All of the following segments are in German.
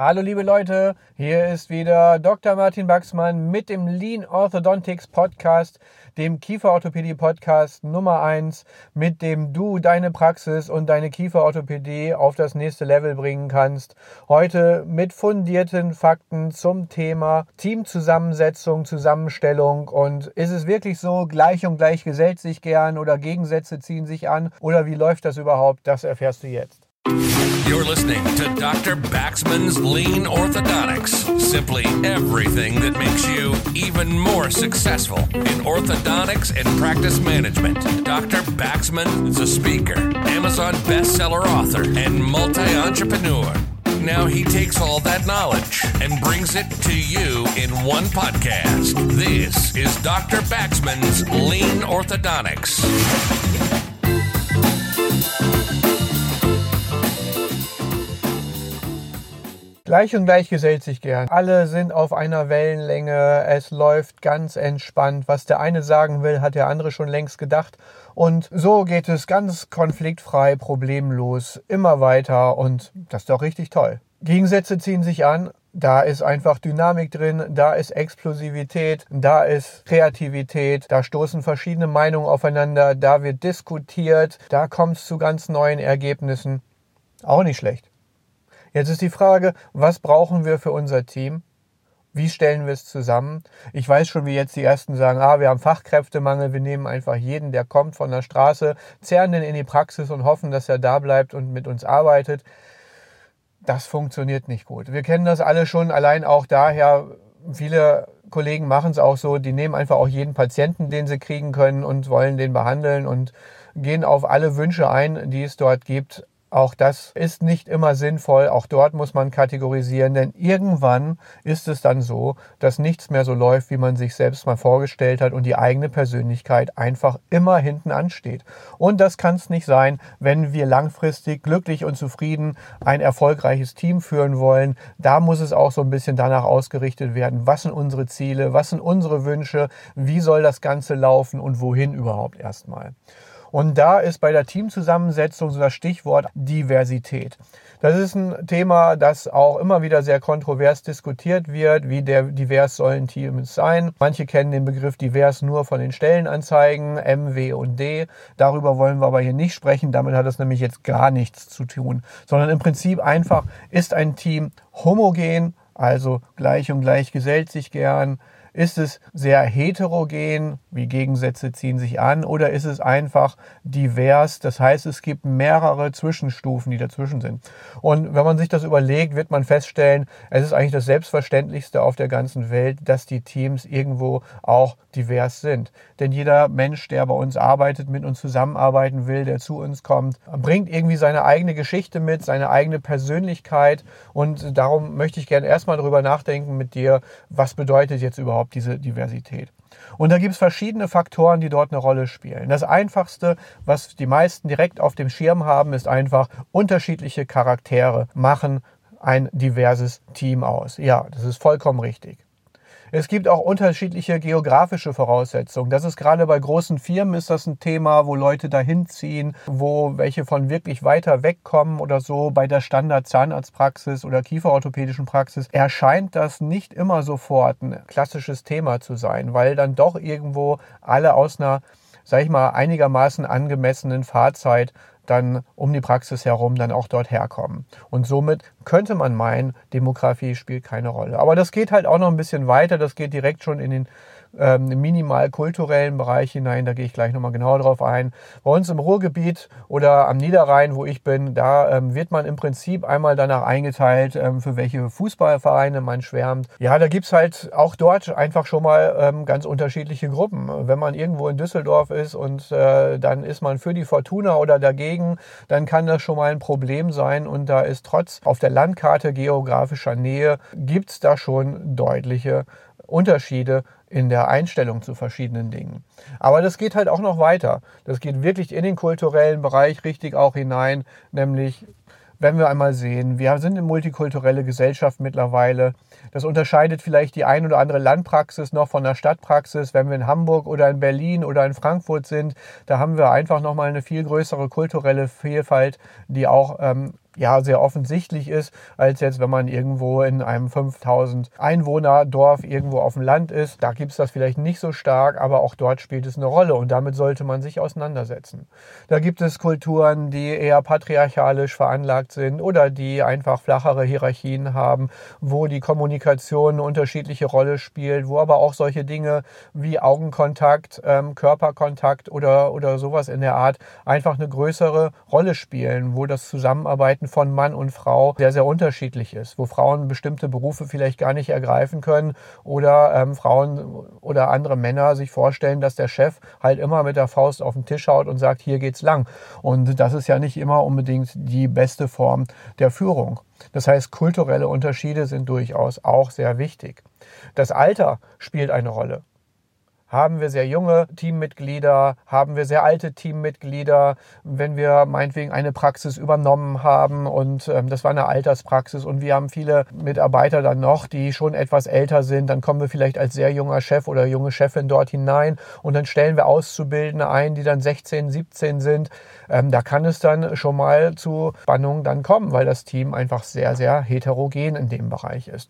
Hallo liebe Leute, hier ist wieder Dr. Martin Baxmann mit dem Lean Orthodontics Podcast, dem Kieferorthopädie Podcast Nummer 1, mit dem du deine Praxis und deine Kieferorthopädie auf das nächste Level bringen kannst. Heute mit fundierten Fakten zum Thema Teamzusammensetzung, Zusammenstellung und ist es wirklich so, gleich und gleich gesellt sich gern oder Gegensätze ziehen sich an oder wie läuft das überhaupt? Das erfährst du jetzt. You're listening to Dr. Baxman's Lean Orthodontics. Simply everything that makes you even more successful in orthodontics and practice management. Dr. Baxman is a speaker, Amazon bestseller author, and multi entrepreneur. Now he takes all that knowledge and brings it to you in one podcast. This is Dr. Baxman's Lean Orthodontics. Gleich und gleich gesellt sich gern. Alle sind auf einer Wellenlänge. Es läuft ganz entspannt. Was der eine sagen will, hat der andere schon längst gedacht. Und so geht es ganz konfliktfrei, problemlos, immer weiter. Und das ist doch richtig toll. Gegensätze ziehen sich an. Da ist einfach Dynamik drin, da ist Explosivität, da ist Kreativität, da stoßen verschiedene Meinungen aufeinander, da wird diskutiert, da kommt es zu ganz neuen Ergebnissen. Auch nicht schlecht. Jetzt ist die Frage, was brauchen wir für unser Team? Wie stellen wir es zusammen? Ich weiß schon, wie jetzt die ersten sagen, ah, wir haben Fachkräftemangel, wir nehmen einfach jeden, der kommt von der Straße, zerren den in die Praxis und hoffen, dass er da bleibt und mit uns arbeitet. Das funktioniert nicht gut. Wir kennen das alle schon, allein auch daher, viele Kollegen machen es auch so, die nehmen einfach auch jeden Patienten, den sie kriegen können und wollen den behandeln und gehen auf alle Wünsche ein, die es dort gibt. Auch das ist nicht immer sinnvoll. Auch dort muss man kategorisieren, denn irgendwann ist es dann so, dass nichts mehr so läuft, wie man sich selbst mal vorgestellt hat und die eigene Persönlichkeit einfach immer hinten ansteht. Und das kann es nicht sein, wenn wir langfristig glücklich und zufrieden ein erfolgreiches Team führen wollen. Da muss es auch so ein bisschen danach ausgerichtet werden. Was sind unsere Ziele? Was sind unsere Wünsche? Wie soll das Ganze laufen und wohin überhaupt erstmal? Und da ist bei der Teamzusammensetzung so das Stichwort Diversität. Das ist ein Thema, das auch immer wieder sehr kontrovers diskutiert wird. Wie der, divers sollen Teams sein? Manche kennen den Begriff divers nur von den Stellenanzeigen, M, W und D. Darüber wollen wir aber hier nicht sprechen. Damit hat es nämlich jetzt gar nichts zu tun. Sondern im Prinzip einfach ist ein Team homogen, also gleich und gleich gesellt sich gern, ist es sehr heterogen, wie Gegensätze ziehen sich an, oder ist es einfach divers? Das heißt, es gibt mehrere Zwischenstufen, die dazwischen sind. Und wenn man sich das überlegt, wird man feststellen, es ist eigentlich das Selbstverständlichste auf der ganzen Welt, dass die Teams irgendwo auch divers sind. Denn jeder Mensch, der bei uns arbeitet, mit uns zusammenarbeiten will, der zu uns kommt, bringt irgendwie seine eigene Geschichte mit, seine eigene Persönlichkeit. Und darum möchte ich gerne erstmal darüber nachdenken mit dir, was bedeutet jetzt überhaupt überhaupt diese Diversität? Und da gibt es verschiedene Faktoren, die dort eine Rolle spielen. Das Einfachste, was die meisten direkt auf dem Schirm haben, ist einfach unterschiedliche Charaktere machen ein diverses Team aus. Ja, das ist vollkommen richtig. Es gibt auch unterschiedliche geografische Voraussetzungen. Das ist gerade bei großen Firmen ist das ein Thema, wo Leute dahin ziehen, wo welche von wirklich weiter wegkommen oder so. Bei der Standard-Zahnarztpraxis oder Kieferorthopädischen Praxis erscheint das nicht immer sofort ein klassisches Thema zu sein, weil dann doch irgendwo alle aus einer sag ich mal, einigermaßen angemessenen Fahrzeit dann um die Praxis herum dann auch dort herkommen. Und somit könnte man meinen, Demografie spielt keine Rolle. Aber das geht halt auch noch ein bisschen weiter. Das geht direkt schon in den ähm, minimal kulturellen Bereich hinein. Da gehe ich gleich nochmal genauer drauf ein. Bei uns im Ruhrgebiet oder am Niederrhein, wo ich bin, da ähm, wird man im Prinzip einmal danach eingeteilt, ähm, für welche Fußballvereine man schwärmt. Ja, da gibt es halt auch dort einfach schon mal ähm, ganz unterschiedliche Gruppen. Wenn man irgendwo in Düsseldorf ist und äh, dann ist man für die Fortuna oder dagegen, dann kann das schon mal ein Problem sein. Und da ist trotz auf der Landkarte geografischer Nähe, gibt es da schon deutliche Unterschiede in der Einstellung zu verschiedenen Dingen. Aber das geht halt auch noch weiter. Das geht wirklich in den kulturellen Bereich richtig auch hinein, nämlich wenn wir einmal sehen, wir sind eine multikulturelle Gesellschaft mittlerweile. Das unterscheidet vielleicht die ein oder andere Landpraxis noch von der Stadtpraxis. Wenn wir in Hamburg oder in Berlin oder in Frankfurt sind, da haben wir einfach nochmal eine viel größere kulturelle Vielfalt, die auch ähm, ja sehr offensichtlich ist, als jetzt wenn man irgendwo in einem 5000 Einwohner Dorf irgendwo auf dem Land ist. Da gibt es das vielleicht nicht so stark, aber auch dort spielt es eine Rolle und damit sollte man sich auseinandersetzen. Da gibt es Kulturen, die eher patriarchalisch veranlagt sind oder die einfach flachere Hierarchien haben, wo die Kommunikation eine unterschiedliche Rolle spielt, wo aber auch solche Dinge wie Augenkontakt, ähm, Körperkontakt oder, oder sowas in der Art einfach eine größere Rolle spielen, wo das Zusammenarbeiten von Mann und Frau sehr, sehr unterschiedlich ist, wo Frauen bestimmte Berufe vielleicht gar nicht ergreifen können oder ähm, Frauen oder andere Männer sich vorstellen, dass der Chef halt immer mit der Faust auf den Tisch haut und sagt, hier geht's lang. Und das ist ja nicht immer unbedingt die beste Form der Führung. Das heißt, kulturelle Unterschiede sind durchaus auch sehr wichtig. Das Alter spielt eine Rolle. Haben wir sehr junge Teammitglieder? Haben wir sehr alte Teammitglieder? Wenn wir meinetwegen eine Praxis übernommen haben und ähm, das war eine Alterspraxis und wir haben viele Mitarbeiter dann noch, die schon etwas älter sind, dann kommen wir vielleicht als sehr junger Chef oder junge Chefin dort hinein und dann stellen wir Auszubildende ein, die dann 16, 17 sind. Ähm, da kann es dann schon mal zu Spannungen dann kommen, weil das Team einfach sehr, sehr heterogen in dem Bereich ist.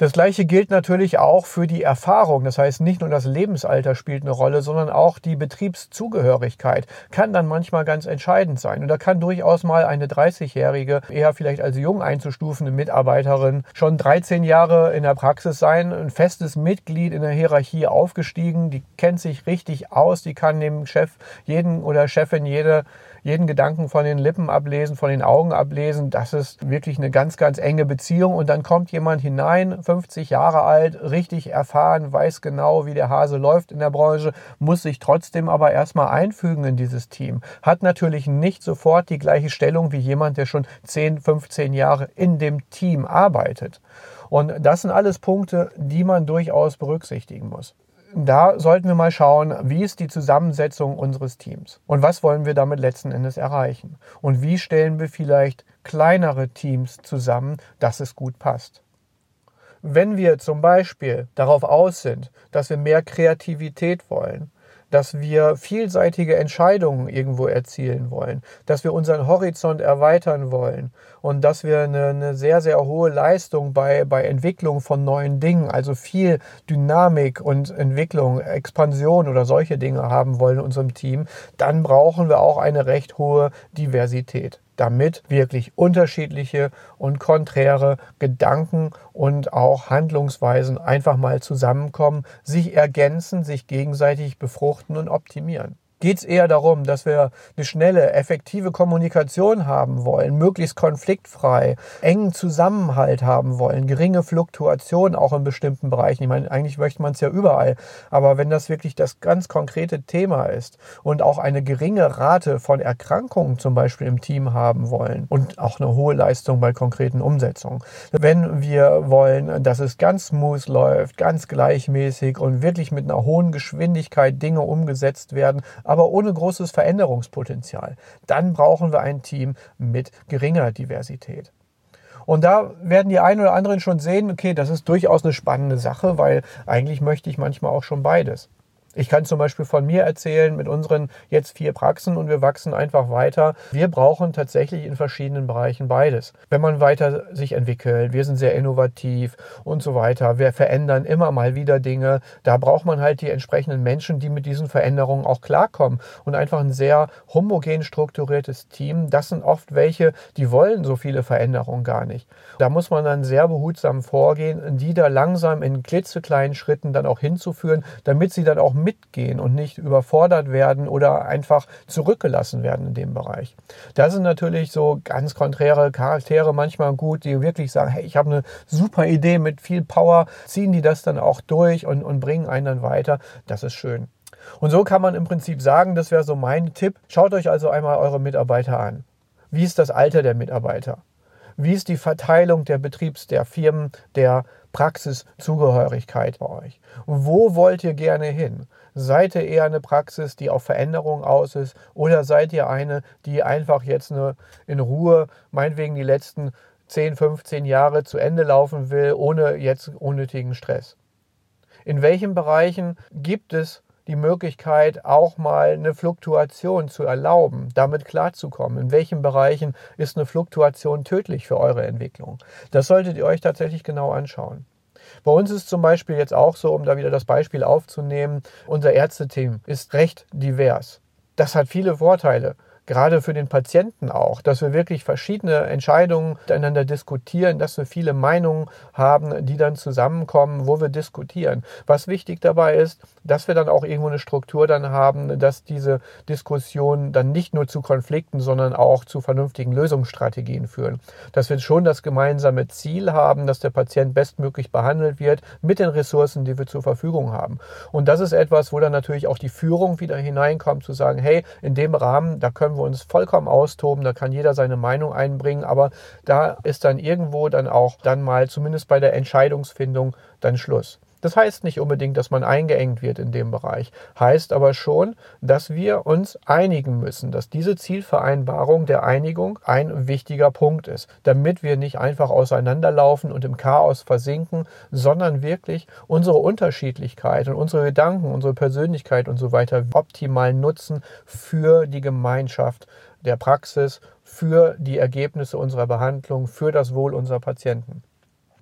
Das gleiche gilt natürlich auch für die Erfahrung. Das heißt, nicht nur das Lebensalter spielt eine Rolle, sondern auch die Betriebszugehörigkeit kann dann manchmal ganz entscheidend sein. Und da kann durchaus mal eine 30-jährige, eher vielleicht als jung einzustufende Mitarbeiterin schon 13 Jahre in der Praxis sein, ein festes Mitglied in der Hierarchie aufgestiegen, die kennt sich richtig aus, die kann dem Chef jeden oder Chefin jede jeden Gedanken von den Lippen ablesen, von den Augen ablesen. Das ist wirklich eine ganz, ganz enge Beziehung. Und dann kommt jemand hinein, 50 Jahre alt, richtig erfahren, weiß genau, wie der Hase läuft in der Branche, muss sich trotzdem aber erstmal einfügen in dieses Team. Hat natürlich nicht sofort die gleiche Stellung wie jemand, der schon 10, 15 Jahre in dem Team arbeitet. Und das sind alles Punkte, die man durchaus berücksichtigen muss da sollten wir mal schauen, wie ist die Zusammensetzung unseres Teams und was wollen wir damit letzten Endes erreichen und wie stellen wir vielleicht kleinere Teams zusammen, dass es gut passt. Wenn wir zum Beispiel darauf aus sind, dass wir mehr Kreativität wollen, dass wir vielseitige Entscheidungen irgendwo erzielen wollen, dass wir unseren Horizont erweitern wollen und dass wir eine, eine, sehr, sehr hohe Leistung bei, bei Entwicklung von neuen Dingen, also viel Dynamik und Entwicklung, Expansion oder solche Dinge haben wollen in unserem Team, dann brauchen wir auch eine recht hohe Diversität damit wirklich unterschiedliche und konträre Gedanken und auch Handlungsweisen einfach mal zusammenkommen, sich ergänzen, sich gegenseitig befruchten und optimieren geht es eher darum, dass wir eine schnelle, effektive Kommunikation haben wollen, möglichst konfliktfrei, engen Zusammenhalt haben wollen, geringe Fluktuation auch in bestimmten Bereichen. Ich meine, eigentlich möchte man es ja überall, aber wenn das wirklich das ganz konkrete Thema ist und auch eine geringe Rate von Erkrankungen zum Beispiel im Team haben wollen und auch eine hohe Leistung bei konkreten Umsetzungen, wenn wir wollen, dass es ganz smooth läuft, ganz gleichmäßig und wirklich mit einer hohen Geschwindigkeit Dinge umgesetzt werden, aber ohne großes Veränderungspotenzial. Dann brauchen wir ein Team mit geringer Diversität. Und da werden die einen oder anderen schon sehen, okay, das ist durchaus eine spannende Sache, weil eigentlich möchte ich manchmal auch schon beides. Ich kann zum Beispiel von mir erzählen mit unseren jetzt vier Praxen und wir wachsen einfach weiter. Wir brauchen tatsächlich in verschiedenen Bereichen beides. Wenn man weiter sich entwickelt, wir sind sehr innovativ und so weiter. Wir verändern immer mal wieder Dinge. Da braucht man halt die entsprechenden Menschen, die mit diesen Veränderungen auch klarkommen und einfach ein sehr homogen strukturiertes Team. Das sind oft welche, die wollen so viele Veränderungen gar nicht. Da muss man dann sehr behutsam vorgehen, die da langsam in klitzekleinen Schritten dann auch hinzuführen, damit sie dann auch mitgehen und nicht überfordert werden oder einfach zurückgelassen werden in dem Bereich. Da sind natürlich so ganz konträre Charaktere manchmal gut, die wirklich sagen, hey, ich habe eine super Idee mit viel Power, ziehen die das dann auch durch und, und bringen einen dann weiter. Das ist schön. Und so kann man im Prinzip sagen, das wäre so mein Tipp. Schaut euch also einmal eure Mitarbeiter an. Wie ist das Alter der Mitarbeiter? Wie ist die Verteilung der Betriebs-, der Firmen, der Praxiszugehörigkeit bei euch? Wo wollt ihr gerne hin? Seid ihr eher eine Praxis, die auf Veränderung aus ist? Oder seid ihr eine, die einfach jetzt eine, in Ruhe, meinetwegen die letzten 10, 15 Jahre zu Ende laufen will, ohne jetzt unnötigen Stress? In welchen Bereichen gibt es die Möglichkeit, auch mal eine Fluktuation zu erlauben, damit klarzukommen. In welchen Bereichen ist eine Fluktuation tödlich für eure Entwicklung? Das solltet ihr euch tatsächlich genau anschauen. Bei uns ist zum Beispiel jetzt auch so, um da wieder das Beispiel aufzunehmen, unser Ärzteteam ist recht divers. Das hat viele Vorteile gerade für den Patienten auch, dass wir wirklich verschiedene Entscheidungen miteinander diskutieren, dass wir viele Meinungen haben, die dann zusammenkommen, wo wir diskutieren. Was wichtig dabei ist, dass wir dann auch irgendwo eine Struktur dann haben, dass diese Diskussionen dann nicht nur zu Konflikten, sondern auch zu vernünftigen Lösungsstrategien führen. Dass wir schon das gemeinsame Ziel haben, dass der Patient bestmöglich behandelt wird mit den Ressourcen, die wir zur Verfügung haben. Und das ist etwas, wo dann natürlich auch die Führung wieder hineinkommt, zu sagen, hey, in dem Rahmen, da können wir wir uns vollkommen austoben, da kann jeder seine Meinung einbringen, aber da ist dann irgendwo dann auch dann mal zumindest bei der Entscheidungsfindung dann Schluss. Das heißt nicht unbedingt, dass man eingeengt wird in dem Bereich, heißt aber schon, dass wir uns einigen müssen, dass diese Zielvereinbarung der Einigung ein wichtiger Punkt ist, damit wir nicht einfach auseinanderlaufen und im Chaos versinken, sondern wirklich unsere Unterschiedlichkeit und unsere Gedanken, unsere Persönlichkeit und so weiter optimal nutzen für die Gemeinschaft der Praxis, für die Ergebnisse unserer Behandlung, für das Wohl unserer Patienten.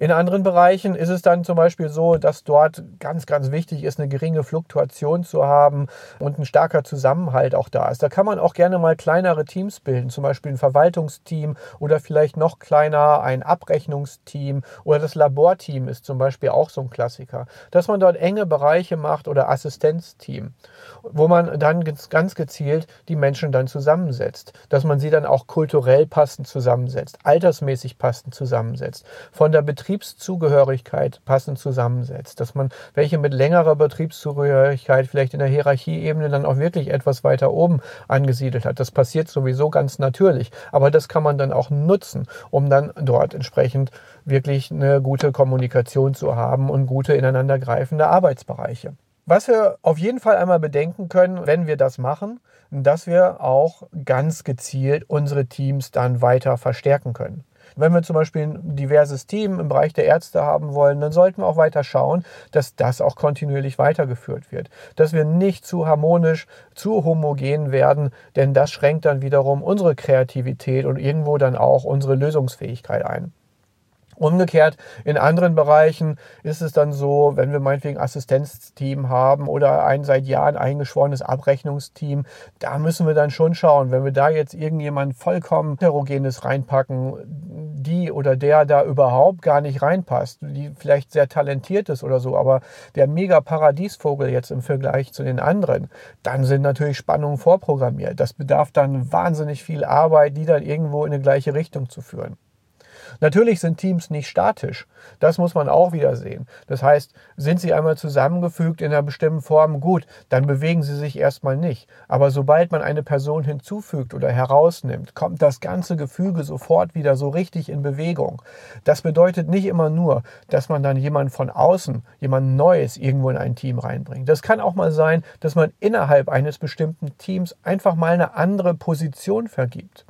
In anderen Bereichen ist es dann zum Beispiel so, dass dort ganz, ganz wichtig ist, eine geringe Fluktuation zu haben und ein starker Zusammenhalt auch da ist. Da kann man auch gerne mal kleinere Teams bilden, zum Beispiel ein Verwaltungsteam oder vielleicht noch kleiner ein Abrechnungsteam oder das Laborteam ist zum Beispiel auch so ein Klassiker. Dass man dort enge Bereiche macht oder Assistenzteam, wo man dann ganz gezielt die Menschen dann zusammensetzt, dass man sie dann auch kulturell passend zusammensetzt, altersmäßig passend zusammensetzt, von der Betrieb Betriebszugehörigkeit passend zusammensetzt, dass man welche mit längerer Betriebszugehörigkeit vielleicht in der Hierarchieebene dann auch wirklich etwas weiter oben angesiedelt hat. Das passiert sowieso ganz natürlich, aber das kann man dann auch nutzen, um dann dort entsprechend wirklich eine gute Kommunikation zu haben und gute ineinandergreifende Arbeitsbereiche. Was wir auf jeden Fall einmal bedenken können, wenn wir das machen, dass wir auch ganz gezielt unsere Teams dann weiter verstärken können. Wenn wir zum Beispiel ein diverses Team im Bereich der Ärzte haben wollen, dann sollten wir auch weiter schauen, dass das auch kontinuierlich weitergeführt wird. Dass wir nicht zu harmonisch, zu homogen werden, denn das schränkt dann wiederum unsere Kreativität und irgendwo dann auch unsere Lösungsfähigkeit ein. Umgekehrt, in anderen Bereichen ist es dann so, wenn wir meinetwegen Assistenzteam haben oder ein seit Jahren eingeschworenes Abrechnungsteam, da müssen wir dann schon schauen, wenn wir da jetzt irgendjemand vollkommen heterogenes reinpacken, die oder der da überhaupt gar nicht reinpasst, die vielleicht sehr talentiert ist oder so, aber der mega Paradiesvogel jetzt im Vergleich zu den anderen, dann sind natürlich Spannungen vorprogrammiert. Das bedarf dann wahnsinnig viel Arbeit, die dann irgendwo in eine gleiche Richtung zu führen. Natürlich sind Teams nicht statisch. Das muss man auch wieder sehen. Das heißt, sind sie einmal zusammengefügt in einer bestimmten Form, gut, dann bewegen sie sich erstmal nicht. Aber sobald man eine Person hinzufügt oder herausnimmt, kommt das ganze Gefüge sofort wieder so richtig in Bewegung. Das bedeutet nicht immer nur, dass man dann jemanden von außen, jemand Neues irgendwo in ein Team reinbringt. Das kann auch mal sein, dass man innerhalb eines bestimmten Teams einfach mal eine andere Position vergibt.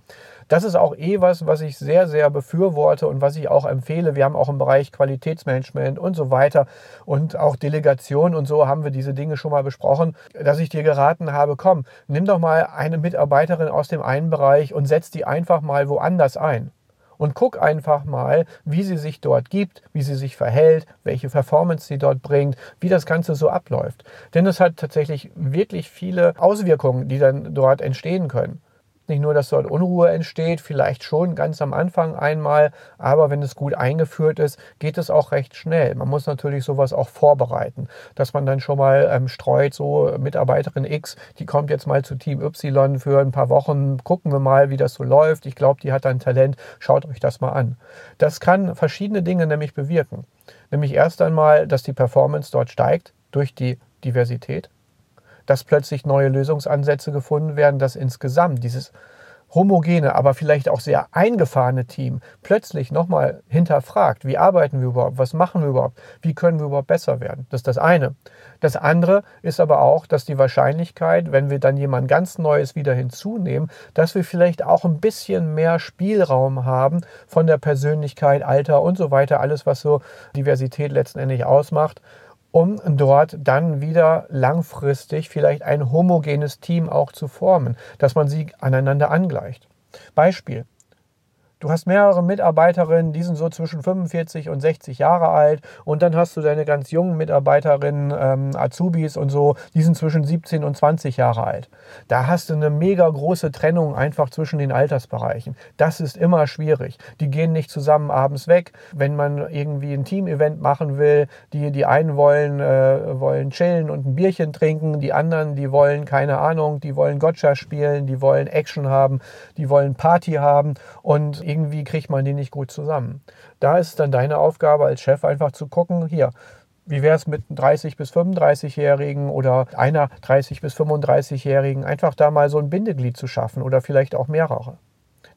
Das ist auch eh was, was ich sehr, sehr befürworte und was ich auch empfehle. Wir haben auch im Bereich Qualitätsmanagement und so weiter und auch Delegation und so haben wir diese Dinge schon mal besprochen, dass ich dir geraten habe, komm, nimm doch mal eine Mitarbeiterin aus dem einen Bereich und setz die einfach mal woanders ein und guck einfach mal, wie sie sich dort gibt, wie sie sich verhält, welche Performance sie dort bringt, wie das Ganze so abläuft. Denn es hat tatsächlich wirklich viele Auswirkungen, die dann dort entstehen können. Nicht nur, dass dort Unruhe entsteht, vielleicht schon ganz am Anfang einmal, aber wenn es gut eingeführt ist, geht es auch recht schnell. Man muss natürlich sowas auch vorbereiten, dass man dann schon mal ähm, streut, so Mitarbeiterin X, die kommt jetzt mal zu Team Y für ein paar Wochen, gucken wir mal, wie das so läuft. Ich glaube, die hat ein Talent, schaut euch das mal an. Das kann verschiedene Dinge nämlich bewirken. Nämlich erst einmal, dass die Performance dort steigt durch die Diversität dass plötzlich neue Lösungsansätze gefunden werden, dass insgesamt dieses homogene, aber vielleicht auch sehr eingefahrene Team plötzlich nochmal hinterfragt, wie arbeiten wir überhaupt, was machen wir überhaupt, wie können wir überhaupt besser werden. Das ist das eine. Das andere ist aber auch, dass die Wahrscheinlichkeit, wenn wir dann jemand ganz Neues wieder hinzunehmen, dass wir vielleicht auch ein bisschen mehr Spielraum haben von der Persönlichkeit, Alter und so weiter, alles, was so Diversität letztendlich ausmacht, um dort dann wieder langfristig vielleicht ein homogenes Team auch zu formen, dass man sie aneinander angleicht. Beispiel. Du hast mehrere Mitarbeiterinnen, die sind so zwischen 45 und 60 Jahre alt. Und dann hast du deine ganz jungen Mitarbeiterinnen, ähm, Azubis und so, die sind zwischen 17 und 20 Jahre alt. Da hast du eine mega große Trennung einfach zwischen den Altersbereichen. Das ist immer schwierig. Die gehen nicht zusammen abends weg. Wenn man irgendwie ein Team-Event machen will, die, die einen wollen, äh, wollen chillen und ein Bierchen trinken, die anderen, die wollen, keine Ahnung, die wollen Gotcha spielen, die wollen Action haben, die wollen Party haben. Und irgendwie kriegt man die nicht gut zusammen. Da ist es dann deine Aufgabe als Chef einfach zu gucken, hier, wie wäre es mit 30 bis 35-Jährigen oder einer 30 bis 35-Jährigen, einfach da mal so ein Bindeglied zu schaffen oder vielleicht auch mehrere.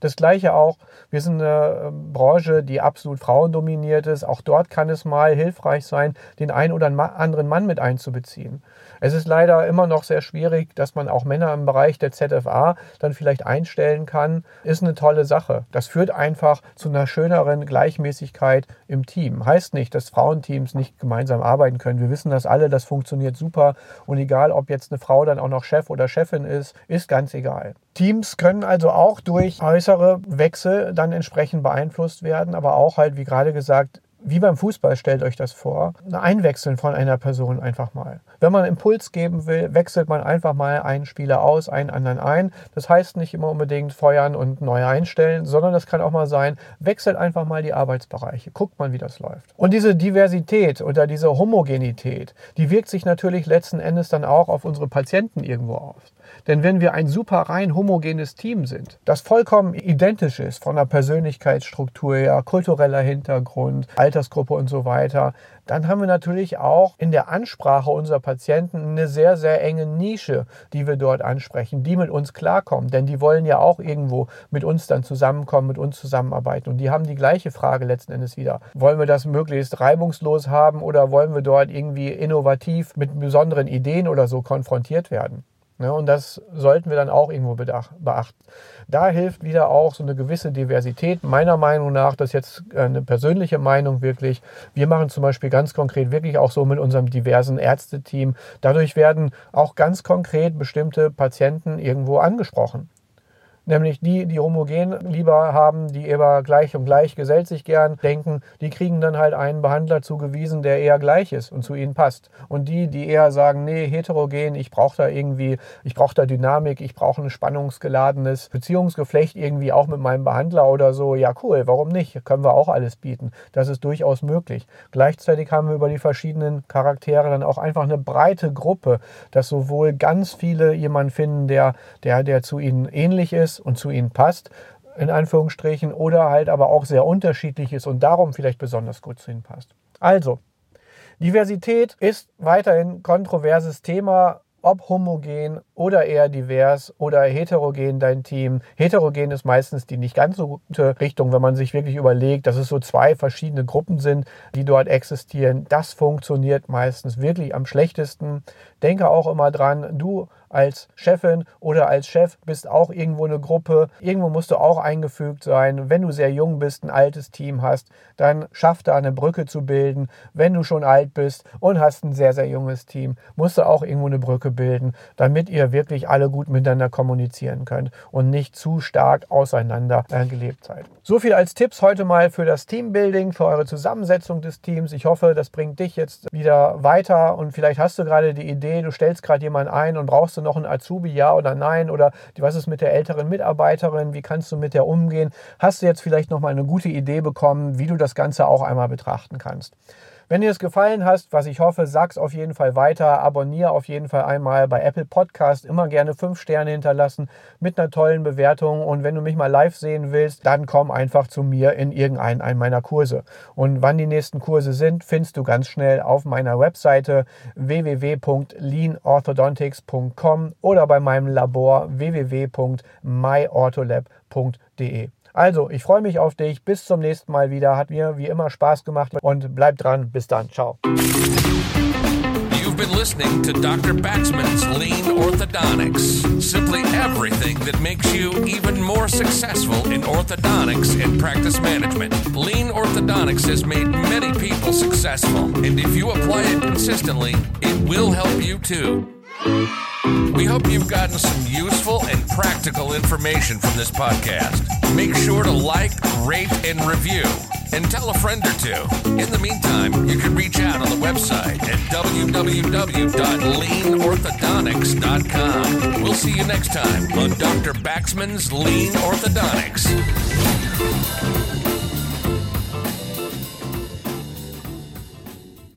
Das gleiche auch, wir sind eine ähm, Branche, die absolut frauendominiert ist. Auch dort kann es mal hilfreich sein, den einen oder anderen Mann mit einzubeziehen. Es ist leider immer noch sehr schwierig, dass man auch Männer im Bereich der ZFA dann vielleicht einstellen kann. Ist eine tolle Sache. Das führt einfach zu einer schöneren Gleichmäßigkeit im Team. Heißt nicht, dass Frauenteams nicht gemeinsam arbeiten können. Wir wissen das alle, das funktioniert super. Und egal, ob jetzt eine Frau dann auch noch Chef oder Chefin ist, ist ganz egal. Teams können also auch durch äußere Wechsel dann entsprechend beeinflusst werden, aber auch halt, wie gerade gesagt, wie beim Fußball, stellt euch das vor, einwechseln von einer Person einfach mal. Wenn man Impuls geben will, wechselt man einfach mal einen Spieler aus, einen anderen ein. Das heißt nicht immer unbedingt feuern und neu einstellen, sondern das kann auch mal sein, wechselt einfach mal die Arbeitsbereiche. Guckt mal, wie das läuft. Und diese Diversität oder diese Homogenität, die wirkt sich natürlich letzten Endes dann auch auf unsere Patienten irgendwo aus. Denn wenn wir ein super rein homogenes Team sind, das vollkommen identisch ist von der Persönlichkeitsstruktur her, kultureller Hintergrund, Altersgruppe und so weiter, dann haben wir natürlich auch in der Ansprache unserer Patienten eine sehr, sehr enge Nische, die wir dort ansprechen, die mit uns klarkommen. Denn die wollen ja auch irgendwo mit uns dann zusammenkommen, mit uns zusammenarbeiten. Und die haben die gleiche Frage letzten Endes wieder. Wollen wir das möglichst reibungslos haben oder wollen wir dort irgendwie innovativ mit besonderen Ideen oder so konfrontiert werden? Ja, und das sollten wir dann auch irgendwo beachten. Da hilft wieder auch so eine gewisse Diversität. Meiner Meinung nach, das ist jetzt eine persönliche Meinung wirklich. Wir machen zum Beispiel ganz konkret wirklich auch so mit unserem diversen Ärzteteam. Dadurch werden auch ganz konkret bestimmte Patienten irgendwo angesprochen nämlich die, die homogen lieber haben, die eher gleich und gleich gesellt sich gern denken, die kriegen dann halt einen Behandler zugewiesen, der eher gleich ist und zu ihnen passt. Und die, die eher sagen, nee, heterogen, ich brauche da irgendwie, ich brauche da Dynamik, ich brauche ein spannungsgeladenes Beziehungsgeflecht irgendwie auch mit meinem Behandler oder so, ja cool, warum nicht? Können wir auch alles bieten. Das ist durchaus möglich. Gleichzeitig haben wir über die verschiedenen Charaktere dann auch einfach eine breite Gruppe, dass sowohl ganz viele jemanden finden, der, der, der zu ihnen ähnlich ist, ist und zu ihnen passt, in Anführungsstrichen, oder halt aber auch sehr unterschiedlich ist und darum vielleicht besonders gut zu ihnen passt. Also, Diversität ist weiterhin kontroverses Thema, ob homogen oder eher divers oder heterogen dein Team. Heterogen ist meistens die nicht ganz so gute Richtung, wenn man sich wirklich überlegt, dass es so zwei verschiedene Gruppen sind, die dort existieren. Das funktioniert meistens wirklich am schlechtesten. Denke auch immer dran, du als Chefin oder als Chef bist auch irgendwo eine Gruppe. Irgendwo musst du auch eingefügt sein. Wenn du sehr jung bist, ein altes Team hast, dann schaff da eine Brücke zu bilden. Wenn du schon alt bist und hast ein sehr, sehr junges Team, musst du auch irgendwo eine Brücke bilden, damit ihr wirklich alle gut miteinander kommunizieren könnt und nicht zu stark auseinander äh, gelebt seid. So viel als Tipps heute mal für das Teambuilding, für eure Zusammensetzung des Teams. Ich hoffe, das bringt dich jetzt wieder weiter und vielleicht hast du gerade die Idee, du stellst gerade jemanden ein und brauchst du noch einen Azubi, ja oder nein? Oder was ist mit der älteren Mitarbeiterin? Wie kannst du mit der umgehen? Hast du jetzt vielleicht noch mal eine gute Idee bekommen, wie du das Ganze auch einmal betrachten kannst? Wenn dir es gefallen hast, was ich hoffe, sag's auf jeden Fall weiter. Abonniere auf jeden Fall einmal bei Apple Podcast. Immer gerne fünf Sterne hinterlassen mit einer tollen Bewertung. Und wenn du mich mal live sehen willst, dann komm einfach zu mir in irgendeinen meiner Kurse. Und wann die nächsten Kurse sind, findest du ganz schnell auf meiner Webseite www.leanorthodontics.com oder bei meinem Labor www.myortholab.de. Also, ich freue mich auf dich. Bis zum nächsten Mal wieder. Hat mir wie immer Spaß gemacht und bleib dran. Bis dann. Ciao. You've been listening to Dr. Baxman's Lean Orthodontics. Simply everything that makes you even more successful in orthodontics and practice management. Lean Orthodontics has made many people successful. And if you apply it consistently, it will help you too. We hope you've gotten some useful practical information from this podcast. Make sure to like, rate, and review, and tell a friend or two. In the meantime, you can reach out on the website at www.leanorthodontics.com. We'll see you next time on Dr. Baxman's Lean Orthodontics.